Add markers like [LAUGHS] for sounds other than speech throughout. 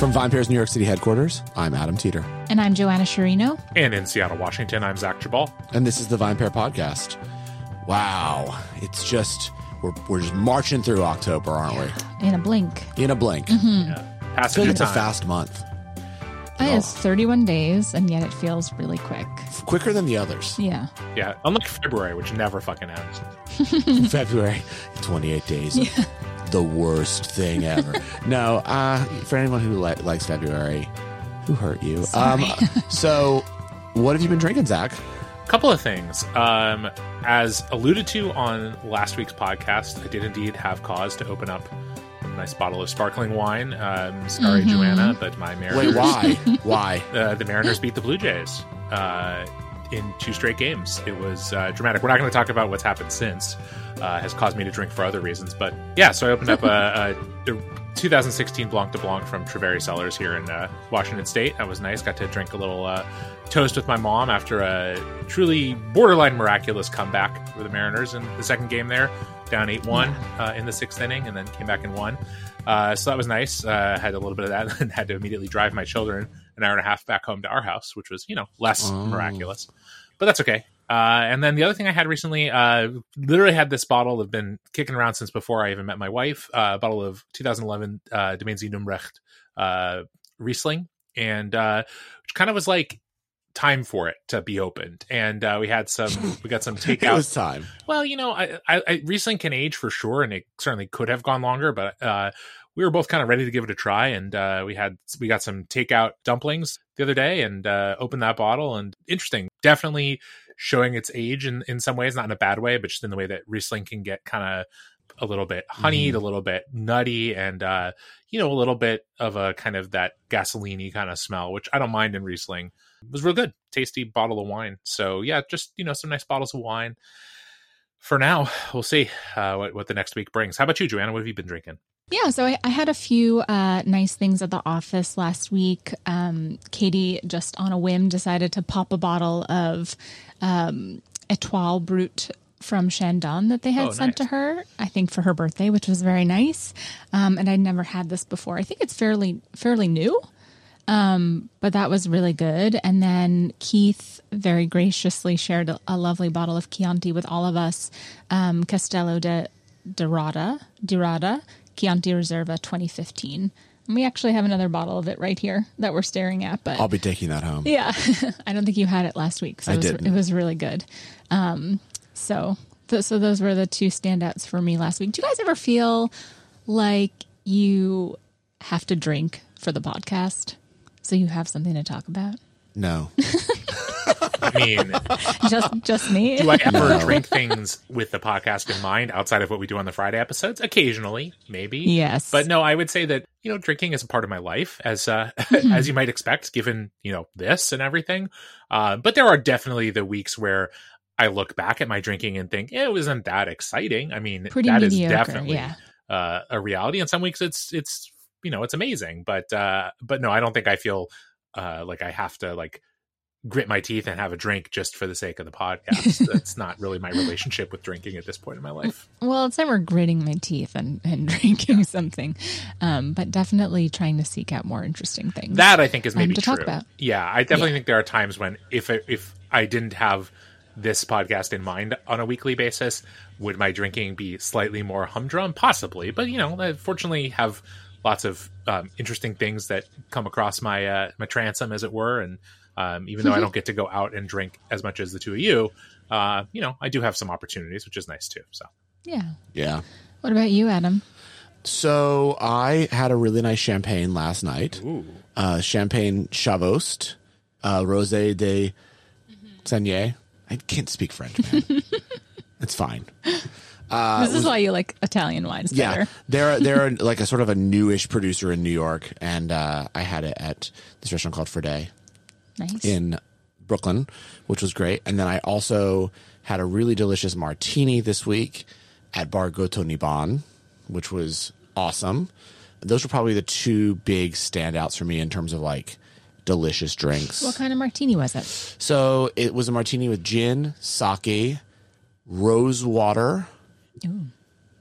From VinePair's New York City headquarters, I'm Adam Teeter. And I'm Joanna Sciarrino. And in Seattle, Washington, I'm Zach Geballe. And this is the VinePair Podcast. Wow. It's just, we're, we're just marching through October, aren't we? In a blink. In a blink. Mm-hmm. Yeah. I feel like it's a fast month. It's 31 days, and yet it feels really quick. Quicker than the others. Yeah. Yeah. Unlike February, which never fucking ends. [LAUGHS] February, 28 days. The worst thing ever. [LAUGHS] no, uh, for anyone who li- likes February, who hurt you? Um, so, what have you been drinking, Zach? A couple of things. Um, as alluded to on last week's podcast, I did indeed have cause to open up a nice bottle of sparkling wine. Um, sorry, Joanna, but my Mariners. Wait, why? why? [LAUGHS] Uh, the Mariners beat the Blue Jays uh, in two straight games. It was uh, dramatic. We're not going to talk about what's happened since. Uh, has caused me to drink for other reasons, but yeah. So I opened up a, a, a 2016 Blanc de Blanc from Treveri Cellars here in uh, Washington State. That was nice. Got to drink a little uh, toast with my mom after a truly borderline miraculous comeback for the Mariners in the second game there, down 8 1 uh, in the sixth inning, and then came back and won. Uh, so that was nice. Uh, had a little bit of that [LAUGHS] and had to immediately drive my children an hour and a half back home to our house, which was, you know, less Oh. miraculous. But that's okay. Uh, and then the other thing I had recently, uh, literally had this bottle have been kicking around since before I even met my wife. Uh, a bottle of 2011 uh, Domaine Zind-Humbrecht uh, Riesling, and uh, which kind of was like time for it to be opened. And uh, we had some, we got some [LAUGHS] It takeout. was time. Well, you know, I, I, I Riesling can age for sure, and it certainly could have gone longer, but uh, we were both kind of ready to give it a try, and uh, we had we got some takeout dumplings the other day, and uh, opened that bottle, and interesting, definitely showing its age in in some ways, not in a bad way, but just in the way that Riesling can get kind of a little bit honeyed, a little bit nutty, and uh, you know, a little bit of a kind of that gasoline kind of smell, which I don't mind in Riesling. It was real good, tasty bottle of wine. So yeah, just you know, some nice bottles of wine. For now, we'll see uh, what what the next week brings. How about you, Joanna? What have you been drinking? Yeah, so I, I had a few uh, nice things at the office last week. Um, Katie, just on a whim, decided to pop a bottle of um, Etoile Brut from Chandon that they had Oh, sent to her, I think for her birthday, which was very nice. Um, and I'd never had this before. I think it's fairly fairly new, um, but that was really good. And then Keith very graciously shared a, a lovely bottle of Chianti with all of us, um, Castello de Dorada, Dorada, Chianti Reserva 2015. And we actually have another bottle of it right here that we're staring at, but I'll be taking that home. yeah, [LAUGHS] I don't think you had it last week, so I it was, didn't. it was really good. Um, so, th- so those were the two standouts for me last week. Do you guys ever feel like you have to drink for the podcast so you have something to talk about? No. [LAUGHS] I mean, Just, just me. do I ever No. drink things with the podcast in mind outside of what we do on the Friday episodes? Occasionally, maybe. Yes, But no, I would say that you know drinking is a part of my life, as uh, [LAUGHS] Mm-hmm. as you might expect, given you know this and everything. Uh, but there are definitely the weeks where I look back at my drinking and think eh, it wasn't that exciting. I mean, pretty that is mediocre. definitely yeah, uh, a reality. And some weeks it's it's you know it's amazing, but uh, but no, I don't think I feel uh, like I have to like grit my teeth and have a drink just for the sake of the podcast. [LAUGHS] That's not really my relationship with drinking at this point in my life. Well, it's never gritting my teeth and, and [LAUGHS] drinking something, um, but definitely trying to seek out more interesting things. That I think is Um, maybe to true. talk about. Yeah, I definitely Yeah. think there are times when if I, if I didn't have this podcast in mind on a weekly basis, would my drinking be slightly more humdrum? Possibly, but you know, I fortunately have lots of um, interesting things that come across my uh, my transom, as it were, and um, even though I don't get to go out and drink as much as the two of you, uh, you know, I do have some opportunities, which is nice too. So. yeah. Yeah. What about you, Adam? So I had a really nice champagne last night. Ooh. Uh, champagne Chavost, uh, Rosé de Saignée. I can't speak French, man. [LAUGHS] it's fine. This is why you like Italian wines Uh, Yeah, better. [LAUGHS] they're [LAUGHS] they're like a sort of a newish producer in New York, and uh, I had it at this restaurant called Frede Nice. in Brooklyn, which was great. And then I also had a really delicious martini this week at Bar Goto Niban, which was awesome. Those were probably the two big standouts for me in terms of like delicious drinks. what kind of martini was it? So it was a martini with gin, sake, rose water, Ooh.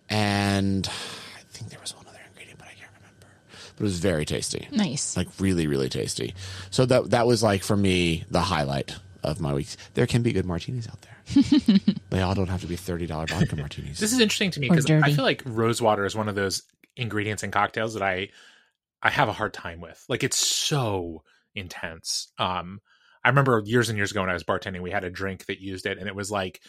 and I think there was one other ingredient, but I can't remember. but it was very tasty. Nice. Like really, really tasty. So that that was like for me the highlight of my week. There can be good martinis out there. [LAUGHS] they all don't have to be thirty dollar vodka martinis. This is interesting to me because I feel like rose water is one of those ingredients in cocktails that I I have a hard time with. Like it's so intense. Um I remember years and years ago when I was bartending, we had a drink that used it, and it was like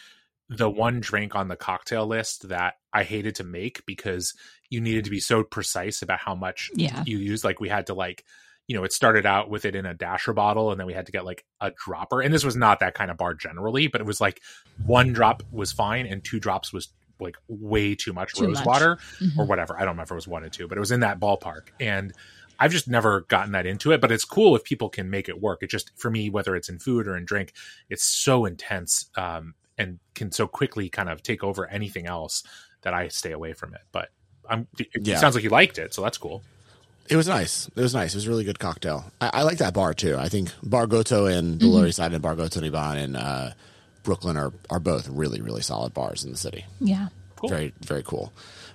the one drink on the cocktail list that I hated to make because you needed to be so precise about how much Yeah. you used. Like we had to like, you know, it started out with it in a dasher bottle, and then we had to get like a dropper. And this was not that kind of bar generally, but it was like one drop was fine, and two drops was like way too much Too rose much. water Mhm. or whatever. I don't remember if it was one and two, but it was in that ballpark. And I've just never gotten that into it, but it's cool if people can make it work. It just for me, whether it's in food or in drink, it's so intense um, and can so quickly kind of take over anything else that I stay away from it. But I'm, it Yeah. sounds like you liked it, so that's cool. It was nice. It was nice. It was a really good cocktail. I, I like that bar too. I think Bar Goto and the Lower East Side and Bar Goto Niban in uh, Brooklyn are, are both really, really solid bars in the city. Yeah. Cool. Very, very cool.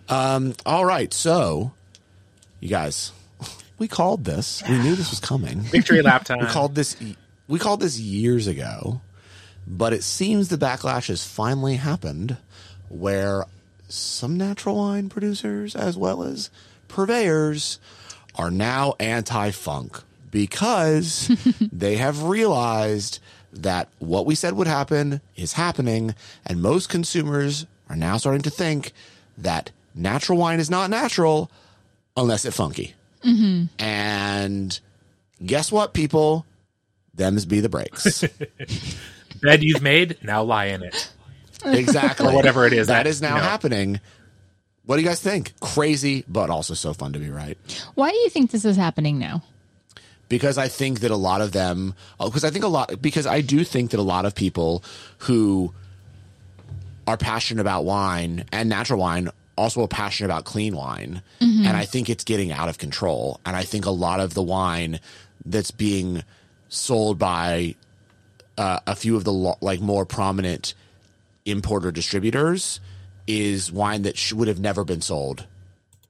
Um, all right. So, you guys, [LAUGHS] we called this. We [SIGHS] knew this was coming. Victory lap [LAUGHS] time. We called this. We called this years ago, but it seems the backlash has finally happened, where some natural wine producers as well as purveyors are now anti-funk because [LAUGHS] they have realized that what we said would happen is happening, and most consumers are now starting to think that natural wine is not natural unless it's funky. Mm-hmm. And guess what, people? Them's be the breaks. [LAUGHS] Bed you've made, now lie in it. exactly. Or whatever it is that that, is now you know. happening. What do you guys think? Crazy, but also so fun to be right. Why do you think this is happening now? because I think that a lot of them, oh, because I think a lot, because I do think that a lot of people who are passionate about wine and natural wine also are passionate about clean wine. Mm-hmm. And I think it's getting out of control. And I think a lot of the wine that's being sold by uh, a few of the lo- like more prominent importer distributors is wine that sh- would have never been sold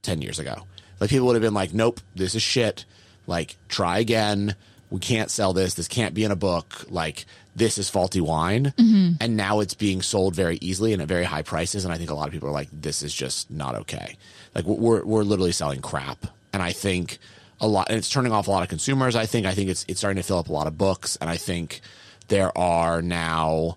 10 years ago. Like people would have been like, nope, this is shit. Like, try again. We can't sell this. This can't be in a book. Like, this is faulty wine. And now it's being sold very easily and at very high prices. And I think a lot of people are like, this is just not okay. Like, we're, we're literally selling crap. And I think a lot, and it's turning off a lot of consumers. I think, I think it's, it's starting to fill up a lot of books. And I think there are now,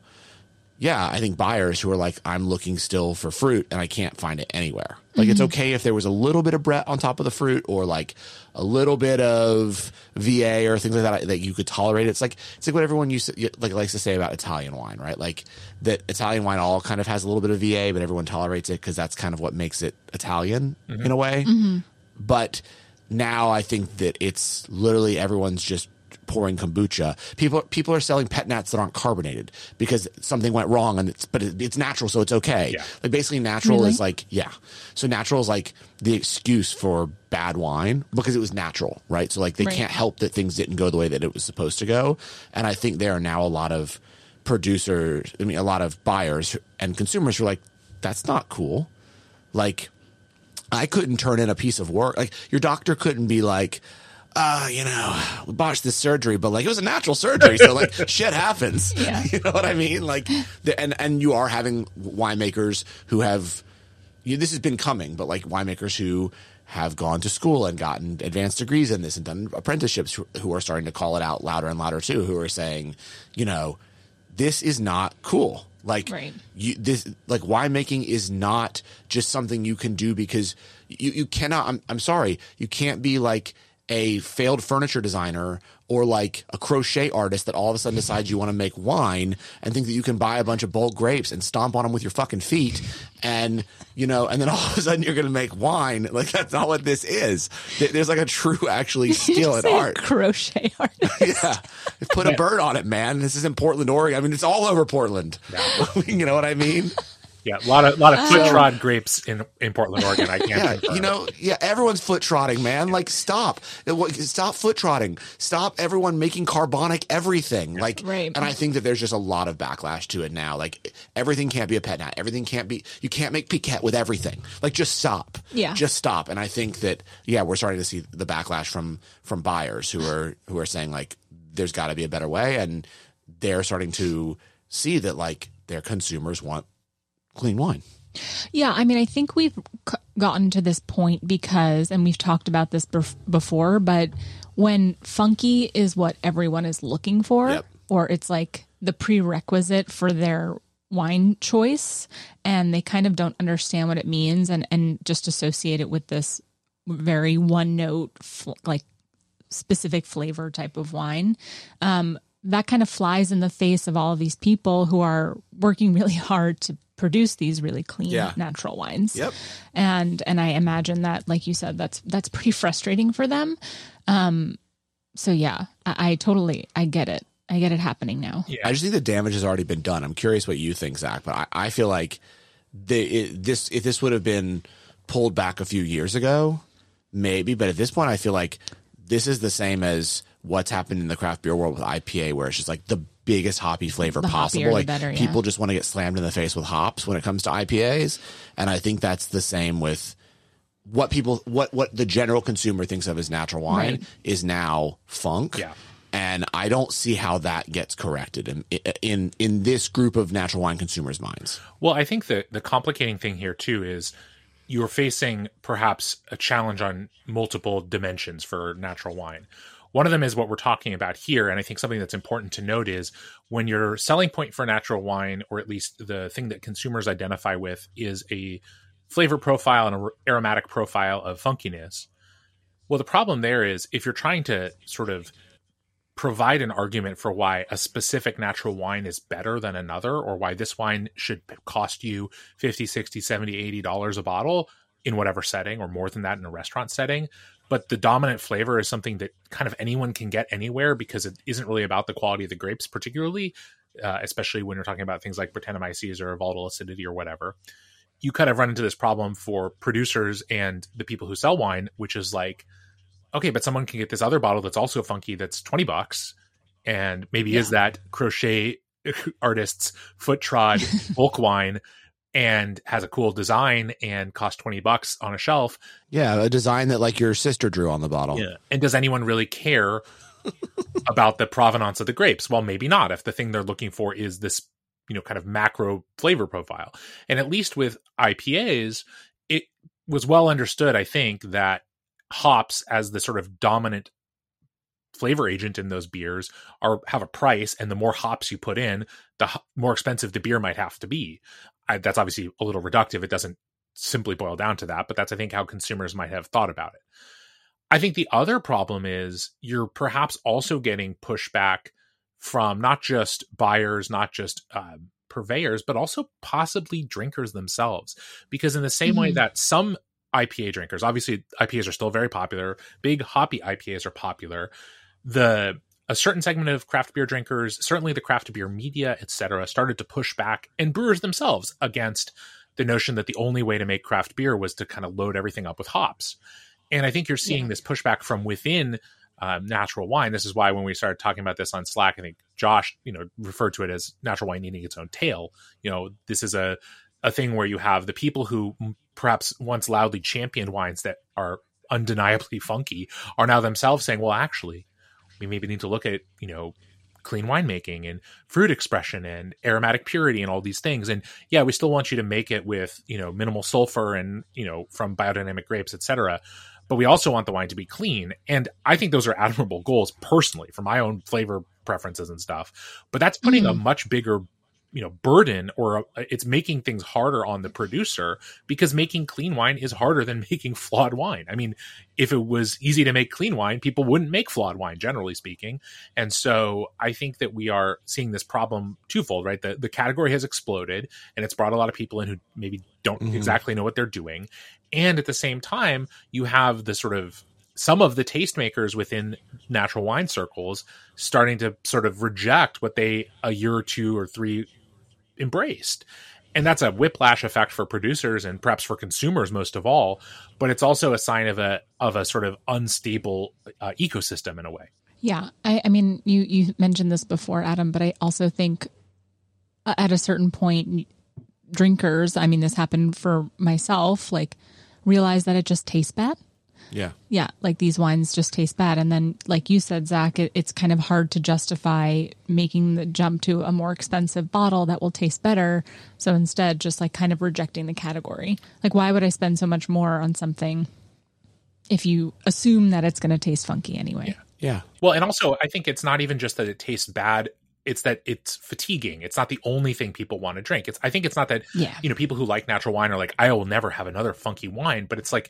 yeah, I think buyers who are like, I'm looking still for fruit and I can't find it anywhere. Like, it's mm-hmm. okay if there was a little bit of Brett on top of the fruit or like a little bit of VA or things like that that you could tolerate. It's like it's like what everyone used to, like likes to say about Italian wine, right? Like that Italian wine all kind of has a little bit of VA, but everyone tolerates it because that's kind of what makes it Italian mm-hmm. in a way. Mm-hmm. But now I think that it's literally everyone's just pouring kombucha. People people are selling pet nats that aren't carbonated because something went wrong and it's but it, it's natural so it's okay. Yeah. Like basically natural Really? is like yeah. So natural is like the excuse for bad wine because it was natural, right? So like they Right. can't help that things didn't go the way that it was supposed to go. And I think there are now a lot of producers, I mean a lot of buyers and consumers who are like that's not cool. Like I couldn't turn in a piece of work. Like your doctor couldn't be like, uh, you know, we botched this surgery, but like it was a natural surgery, so like [LAUGHS] shit happens. Yeah. [LAUGHS] You know what I mean? Like, the, and and you are having winemakers who have, you, this has been coming, but like winemakers who have gone to school and gotten advanced degrees in this and done apprenticeships who, who are starting to call it out louder and louder too, who are saying, you know, this is not cool. Like Right. you this like winemaking is not just something you can do because you you cannot I'm I'm sorry, you can't be like a failed furniture designer or like a crochet artist that all of a sudden decides you want to make wine and think that you can buy a bunch of bulk grapes and stomp on them with your fucking feet and you know and then [LAUGHS] all of a sudden you're going to make wine like that's not what this is there's like a true actually skill in Say art crochet [LAUGHS] artist. [LAUGHS] yeah. Put a bird on it, man. This is in Portland, Oregon. I mean, it's all over Portland. you know what I mean? Yeah, a lot of lot of oh. foot trod grapes in in Portland, Oregon. I can't. [LAUGHS] Yeah, confirm. you know, yeah, everyone's foot trotting, man. Like, stop, stop foot trotting. Stop everyone making carbonic everything. Like, Right. And I think that there's just a lot of backlash to it now. Like, everything can't be a pet nat. Everything can't be. You can't make piquette with everything. Like, just stop. Yeah. just stop. And I think that yeah, we're starting to see the backlash from from buyers who are who are saying like, there's got to be a better way, and they're starting to see that like their consumers want clean wine. Yeah, I mean, I think we've c- gotten to this point because, and we've talked about this bef- before, but when funky is what everyone is looking for, Yep. or it's like the prerequisite for their wine choice, and they kind of don't understand what it means and, and just associate it with this very one note, fl- like specific flavor type of wine. Um, that kind of flies in the face of all of these people who are working really hard to produce these really clean Yeah. natural wines. Yep. And and I imagine that, like you said, that's that's pretty [LAUGHS] frustrating for them. Um, so yeah, I, I totally I get it. I get it happening now. Yeah. I just think the damage has already been done. I'm curious what you think, Zach, but I, I feel like the, it, this if this would have been pulled back a few years ago, maybe. But at this point, I feel like this is the same as what's happened in the craft beer world with IPA, where it's just like the biggest hoppy flavor The possible. the Like better, yeah. people just want to get slammed in the face with hops when it comes to IPAs, and I think that's the same with what people what what the general consumer thinks of as natural wine Right. is now funk. Yeah. And I don't see how that gets corrected in in in this group of natural wine consumers' minds. Well, I think the the complicating thing here too is you're facing perhaps a challenge on multiple dimensions for natural wine. One of them is what we're talking about here, and I think something that's important to note is when your selling point for natural wine, or at least the thing that consumers identify with, is a flavor profile and an aromatic profile of funkiness. Well, the problem there is if you're trying to sort of provide an argument for why a specific natural wine is better than another or why this wine should cost you 50 60 70 80 dollars a bottle in whatever setting or more than that in a restaurant setting. But the dominant flavor is something that kind of anyone can get anywhere because it isn't really about the quality of the grapes particularly uh, especially when you're talking about things like Brettanomyces or volatile acidity or whatever. You kind of run into this problem for producers and the people who sell wine which is like okay, but someone can get this other bottle that's also funky that's 20 bucks and maybe is that crochet artist's foot trod [LAUGHS] bulk wine and has a cool design and costs 20 bucks on a shelf. Yeah, a design that like your sister drew on the bottle. Yeah. And does anyone really care [LAUGHS] about the provenance of the grapes? Well, maybe not if the thing they're looking for is this, you know, kind of macro flavor profile. And at least with IPAs, it was well understood, I think, that hops as the sort of dominant flavor agent in those beers are have a price and the more hops you put in the h- more expensive the beer might have to be I, that's obviously a little reductive it doesn't simply boil down to that but that's i think how consumers might have thought about it i think the other problem is you're perhaps also getting pushback from not just buyers not just um, purveyors but also possibly drinkers themselves because in the same way Mhm. that some IPA drinkers. Obviously, IPAs are still very popular. Big hoppy IPAs are popular. The a certain segment of craft beer drinkers, certainly the craft beer media, etc., started to push back, and brewers themselves against the notion that the only way to make craft beer was to kind of load everything up with hops. And I think you're seeing Yeah. this pushback from within um, natural wine. This is why when we started talking about this on Slack, I think Josh, you know, referred to it as natural wine eating its own tail. You know, this is a a thing where you have the people who perhaps once loudly championed wines that are undeniably funky are now themselves saying, well, actually, we maybe need to look at, you know, clean winemaking and fruit expression and aromatic purity and all these things. And yeah, we still want you to make it with, you know, minimal sulfur and, you know, from biodynamic grapes, et cetera. But we also want the wine to be clean. And I think those are admirable goals personally for my own flavor preferences and stuff. But that's putting a mm. much bigger you know burden or uh, it's making things harder on the producer because making clean wine is harder than [LAUGHS] making flawed wine. I mean if it was easy to make clean wine people wouldn't make flawed wine generally speaking. And so i think that we are seeing this problem twofold right? The, the category has exploded and it's brought a lot of people in who maybe don't Mhm. exactly know what they're doing. And at the same time you have the sort of some of the tastemakers within natural wine circles starting to sort of reject what they a year or two or three embraced and that's a whiplash effect for producers and perhaps for consumers most of all but it's also a sign of a of a sort of unstable uh, ecosystem in a way Yeah, I, I mean, you you mentioned this before, Adam, but I also think uh, at a certain point, drinkers. I mean, this happened for myself. Like, realize that it just tastes bad. Yeah. Yeah, like these wines just taste bad, and then, like you said, Zach, it, it's kind of hard to justify making the jump to a more expensive bottle that will taste better. So instead, just like kind of rejecting the category. Like, why would I spend so much more on something if you assume that it's going to taste funky anyway? Yeah. Well, and also I think it's not even just that it tastes bad. It's that it's fatiguing. It's not the only thing people want to drink. It's I think it's not that Yeah. you know people who like natural wine are like I will never have another funky wine, but it's like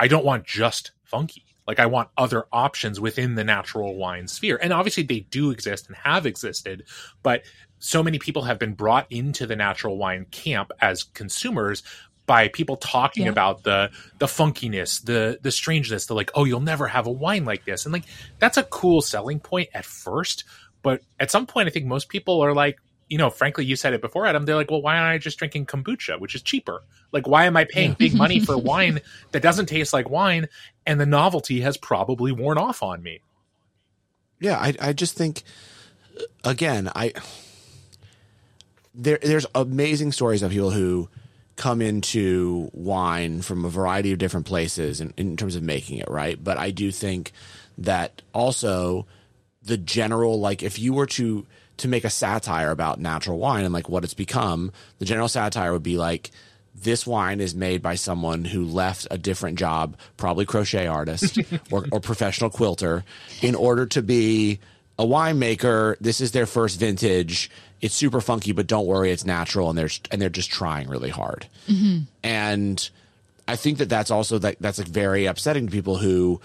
I don't want just funky. Like I want other options within the natural wine sphere. And obviously they do exist and have existed, but so many people have been brought into the natural wine camp as consumers by people talking Yeah. about the the funkiness, the the strangeness, the like, oh, you'll never have a wine like this. And like that's a cool selling point at first, but at some point I think most people are like, you know, frankly, you said it before, Adam. They're like, well, why aren't I just drinking kombucha, which is cheaper? Like, why am I paying big money for wine [LAUGHS] that doesn't taste like wine and the novelty has probably worn off on me? Yeah, I I just think again, I there there's amazing stories of people who come into wine from a variety of different places in, in terms of making it, right? But I do think that also the general like if you were to to make a satire about natural wine and like what it's become, the general satire would be like this wine is made by someone who left a different job, probably crochet artist [LAUGHS] or, or professional quilter, in order to be a winemaker. This is their first vintage. It's super funky, but don't worry, it's natural, and they're and they're just trying really hard. Mm-hmm. And I think that that's also that that's like very upsetting to people who,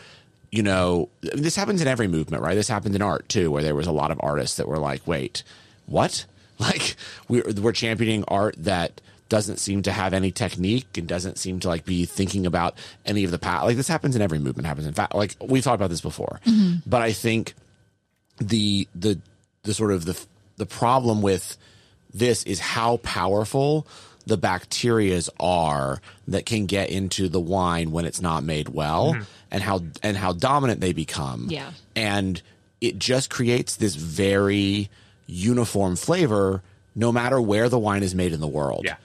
you know, this happens in every movement, right? This happened in art too, where there was a lot of artists that were like, "Wait, what?" [LAUGHS] Like we're we're championing art that doesn't seem to have any technique and doesn't seem to like be thinking about any of the path. Like this happens in every movement. Happens in fact, like we've talked about this before, mm-hmm. but I think the the the sort of the the problem with this is how powerful the bacterias are that can get into the wine when it's not made well mm-hmm. and how and how dominant they become Yeah. and it just creates this very uniform flavor no matter where the wine is made in the world Yeah.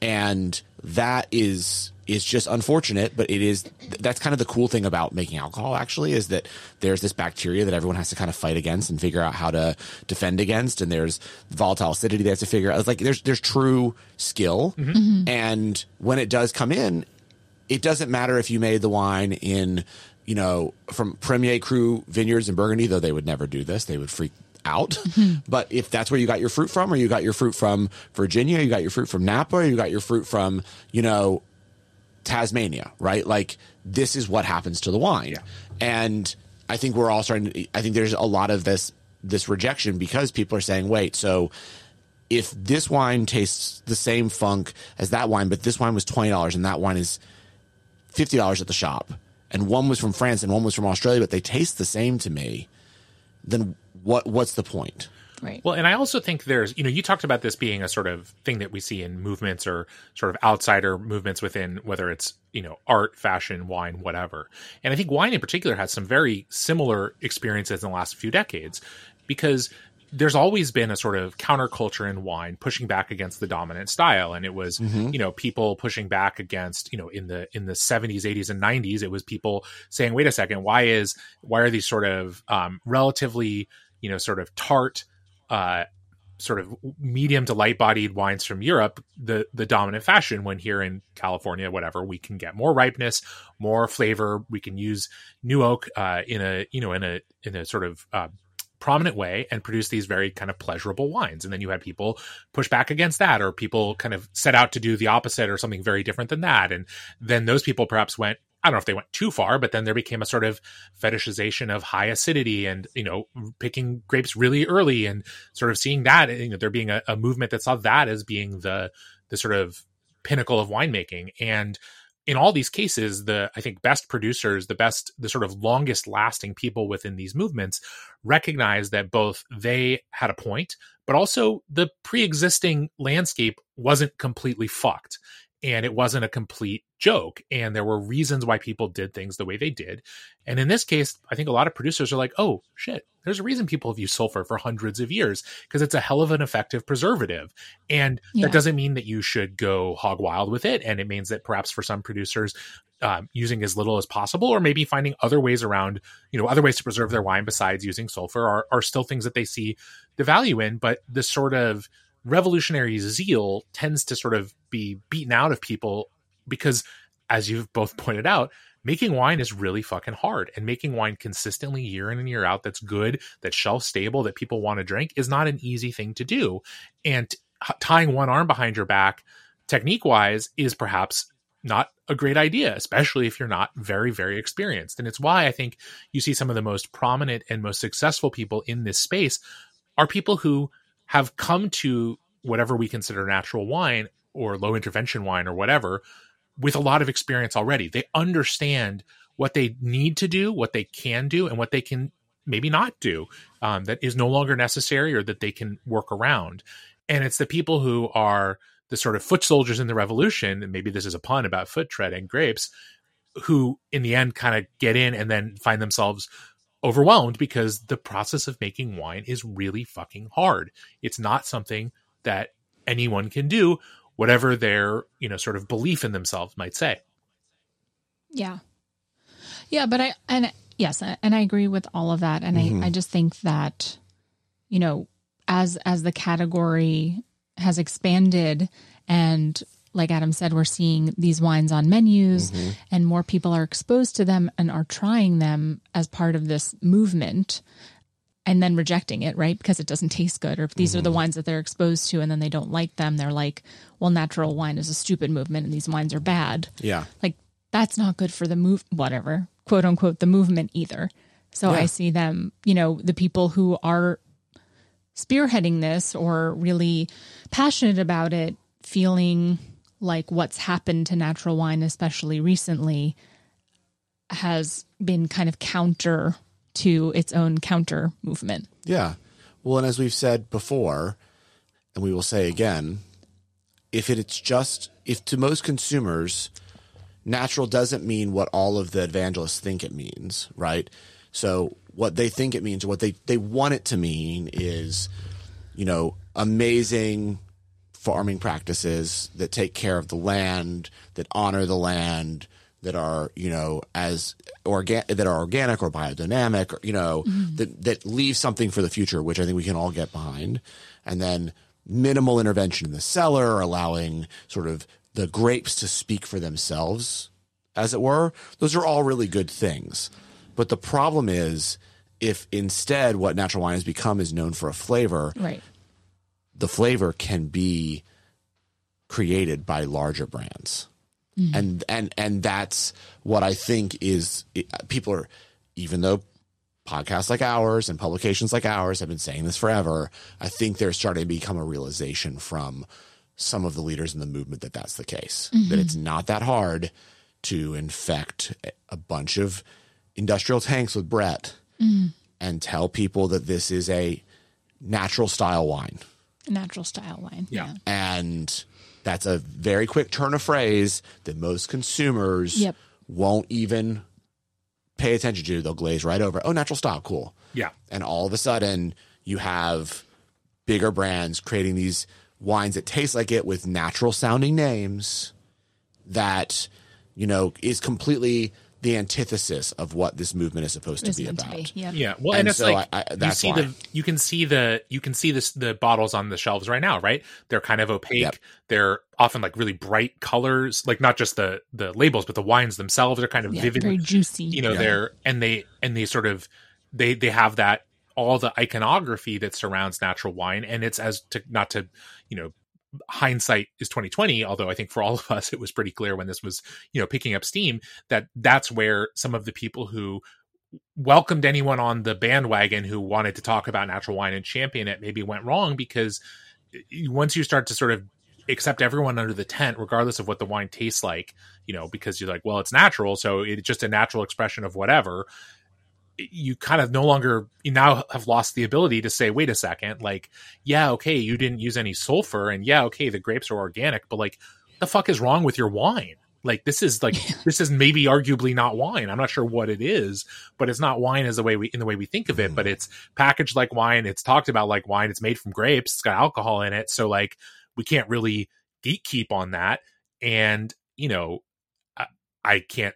and that is is just unfortunate but it is that's kind of the cool thing about making alcohol actually is that there's this bacteria that everyone has to kind of fight against and figure out how to defend against and there's volatile acidity they have to figure out. It's like there's there's true skill. Mm-hmm. Mm-hmm. And when it does come in it doesn't matter if you made the wine in, you know, from Premier Cru vineyards in Burgundy, though they would never do this. They would freak out. Mm-hmm. but if that's where you got your fruit from, or you got your fruit from Virginia, you got your fruit from Napa, or you got your fruit from, you know, Tasmania, right? Like this is what happens to the wine. And I think we're all starting to, I think there's a lot of this this rejection because people are saying, wait, so if this wine tastes the same funk as that wine, but this wine was twenty dollars and that wine is fifty dollars at the shop, and one was from France and one was from Australia, but they taste the same to me, then what what's the point? Right. Well, and I also think there's, you know, you talked about this being a sort of thing that we see in movements or sort of outsider movements within whether it's, you know, art, fashion, wine, whatever. And I think wine in particular has some very similar experiences in the last few decades because there's always been a sort of counterculture in wine pushing back against the dominant style and it was you know people pushing back against you know in the in the 70s 80s and 90s it was people saying wait a second why is why are these sort of um relatively you know sort of tart uh sort of medium to light bodied wines from Europe the the dominant fashion when here in California whatever we can get more ripeness more flavor. We can use new oak uh in a you know in a in a sort of uh prominent way and produce these very kind of pleasurable wines. And then you had people push back against that or people kind of set out to do the opposite or something very different than that. And then those people perhaps went I don't know if they went too far, but then there became a sort of fetishization of high acidity and, you know, picking grapes really early and sort of seeing that, you know, there being a, a movement that saw that as being the, the sort of pinnacle of winemaking. And in all these cases, the, I think, best producers, the best, the sort of longest lasting people within these movements recognize that both they had a point, but also the pre-existing landscape wasn't completely fucked and it wasn't a complete joke and there were reasons why people did things the way they did and in this case i think a lot of producers are like oh shit there's a reason people have used sulfur for hundreds of years because it's a hell of an effective preservative and Yeah. that doesn't mean that you should go hog wild with it and it means that perhaps for some producers um, using as little as possible or maybe finding other ways around you know other ways to preserve their wine besides using sulfur are, are still things that they see the value in but the sort of revolutionary zeal tends to sort of be beaten out of people because as you've both pointed out making wine is really fucking hard and making wine consistently year in and year out that's good that's shelf stable that people want to drink is not an easy thing to do. And t- tying one arm behind your back technique wise is perhaps not a great idea especially if you're not very very experienced. And it's why i think you see some of the most prominent and most successful people in this space are people who have come to whatever we consider natural wine or low intervention wine or whatever with a lot of experience already. They understand what they need to do, what they can do, and what they can maybe not do um, that is no longer necessary or that they can work around. And it's the people who are the sort of foot soldiers in the revolution, and maybe this is a pun about foot tread and grapes, who in the end kind of get in and then find themselves overwhelmed because the process of making wine is really fucking hard. It's not something that anyone can do, whatever their, you know, sort of belief in themselves might say. Yeah. Yeah, but I and yes, and I agree with all of that and Mhm. I I just think that you know, as as the category has expanded and like Adam said we're seeing these wines on menus Mhm. and more people are exposed to them and are trying them as part of this movement and then rejecting it, right? Because it doesn't taste good. Or if these are the wines that they're exposed to and then they don't like them, they're like, well, natural wine is a stupid movement and these wines are bad Yeah. like that's not good for the move whatever quote unquote the movement either so Yeah. i see them you know the people who are spearheading this or really passionate about it feeling like what's happened to natural wine especially recently has been kind of counter to its own counter movement Yeah. Well, and as we've said before, and we will say again, if it's just, if to most consumers, natural doesn't mean what all of the evangelists think it means, right? So what they think it means, what they, they want it to mean is, you know, amazing farming practices that take care of the land, that honor the land, that are you know as organ that are organic or biodynamic, or, you know mm-hmm. that that leave something for the future, which I think we can all get behind, and then minimal intervention in the cellar, allowing sort of the grapes to speak for themselves, as it were. Those are all really good things, but the problem is if instead what natural wine has become is known for a flavor, right the flavor can be created by larger brands. Mm-hmm. And and and that's what i think is people are even though podcasts like ours and publications like ours have been saying this forever i think there's starting to become a realization from some of the leaders in the movement that that's the case. That mm-hmm. it's not that hard to infect a bunch of industrial tanks with brett mm-hmm. and tell people that this is a natural style wine natural style wine Yeah. and that's a very quick turn of phrase that most consumers Yep. won't even pay attention to. They'll glaze right over. Oh, natural style, cool. Yeah. And all of a sudden, you have bigger brands creating these wines that taste like it with natural sounding names that you know is completely the antithesis of what this movement is supposed to be about. to be. Yep. Yeah, well, And and, it's so like I- I- you see why. the you can see the you can see this the bottles on the shelves right now, right? They're kind of opaque. Yep. They're often like really bright colors, like not just the the labels, but the wines themselves are kind of Yeah, vivid. very juicy You know, Yeah. they're and they and they sort of they they have that all the iconography that surrounds natural wine, and it's as to not to you know hindsight is 2020 although i think for all of us it was pretty clear when this was you know picking up steam that that's where some of the people who welcomed anyone on the bandwagon who wanted to talk about natural wine and champion it maybe went wrong because eh, eh, once you start to sort of accept everyone under the tent regardless of what the wine tastes like you know because you're like well it's natural so it's just a natural expression of whatever you kind of no longer you now have lost the ability to say wait a second like yeah okay you didn't use any sulfur and yeah okay the grapes are organic but like the fuck is wrong with your wine? Like this is like [LAUGHS] this is maybe arguably not wine. I'm not sure what it is but it's not wine as the way we in the way we think of it but mm. it's packaged like wine it's talked about like wine it's made from grapes it's got alcohol in it so like we can't really gatekeep on that and you know I, I can't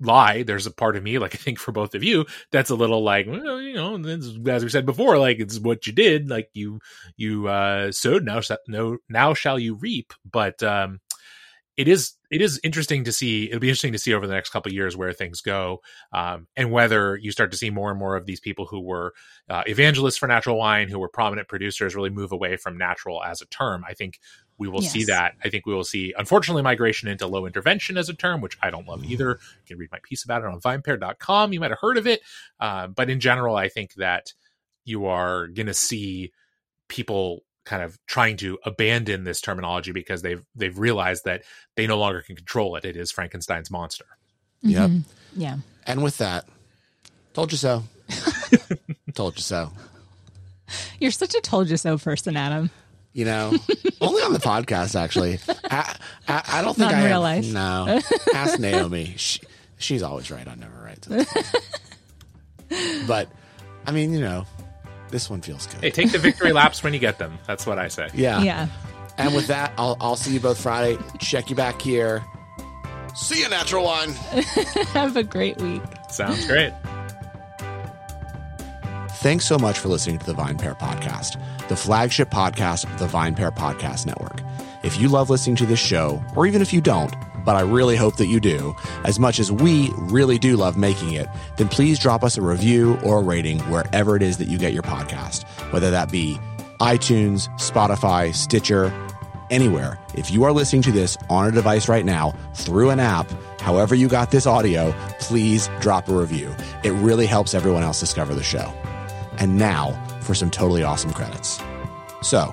lie there's a part of me like [LAUGHS] i think for both of you that's a little like well, you know as we said before like it's what you did like you you uh sowed now no now shall you reap. But um it is it is interesting to see it'll be interesting to see over the next couple years where things go um, and whether you start to see more and more of these people who were uh, evangelists for natural wine who were prominent producers really move away from natural as a term. I think we will yes. see that. I think we will see unfortunately migration into low intervention as a term which i don't love either. You can read my piece about it on vinepair.com you might have heard of it. Uh, but in general i think that you are going to see people kind of trying to abandon this terminology because they've they've realized that they no longer can control it. It is Frankenstein's monster. Mm-hmm. Yep. Yeah. And with that, told you so. [LAUGHS] told you so. You're such a told you so person, Adam. You know, only on the podcast actually. I, I, I don't think Not I in real have, life. No, [LAUGHS] ask Naomi. She, she's always right. I'm never right. So [LAUGHS] but I mean, you know, this one feels good. Hey, take the victory [LAUGHS] laps when you get them. That's what I say. Yeah. Yeah. And with that, I'll, I'll see you both Friday. Check you back here. See you, Natural Wine. [LAUGHS] Have a great week. Sounds great. Thanks so much for listening to the VinePair Podcast, the flagship podcast of the VinePair Podcast Network. If you love listening to this show, or even if you don't, but I really hope that you do, as much as we really do love making it, then please drop us a review or a rating wherever it is that you get your podcast, whether that be iTunes, Spotify, Stitcher, anywhere. If you are listening to this on a device right now through an app, however you got this audio, please drop a review. It really helps everyone else discover the show. And now for some totally awesome credits. So,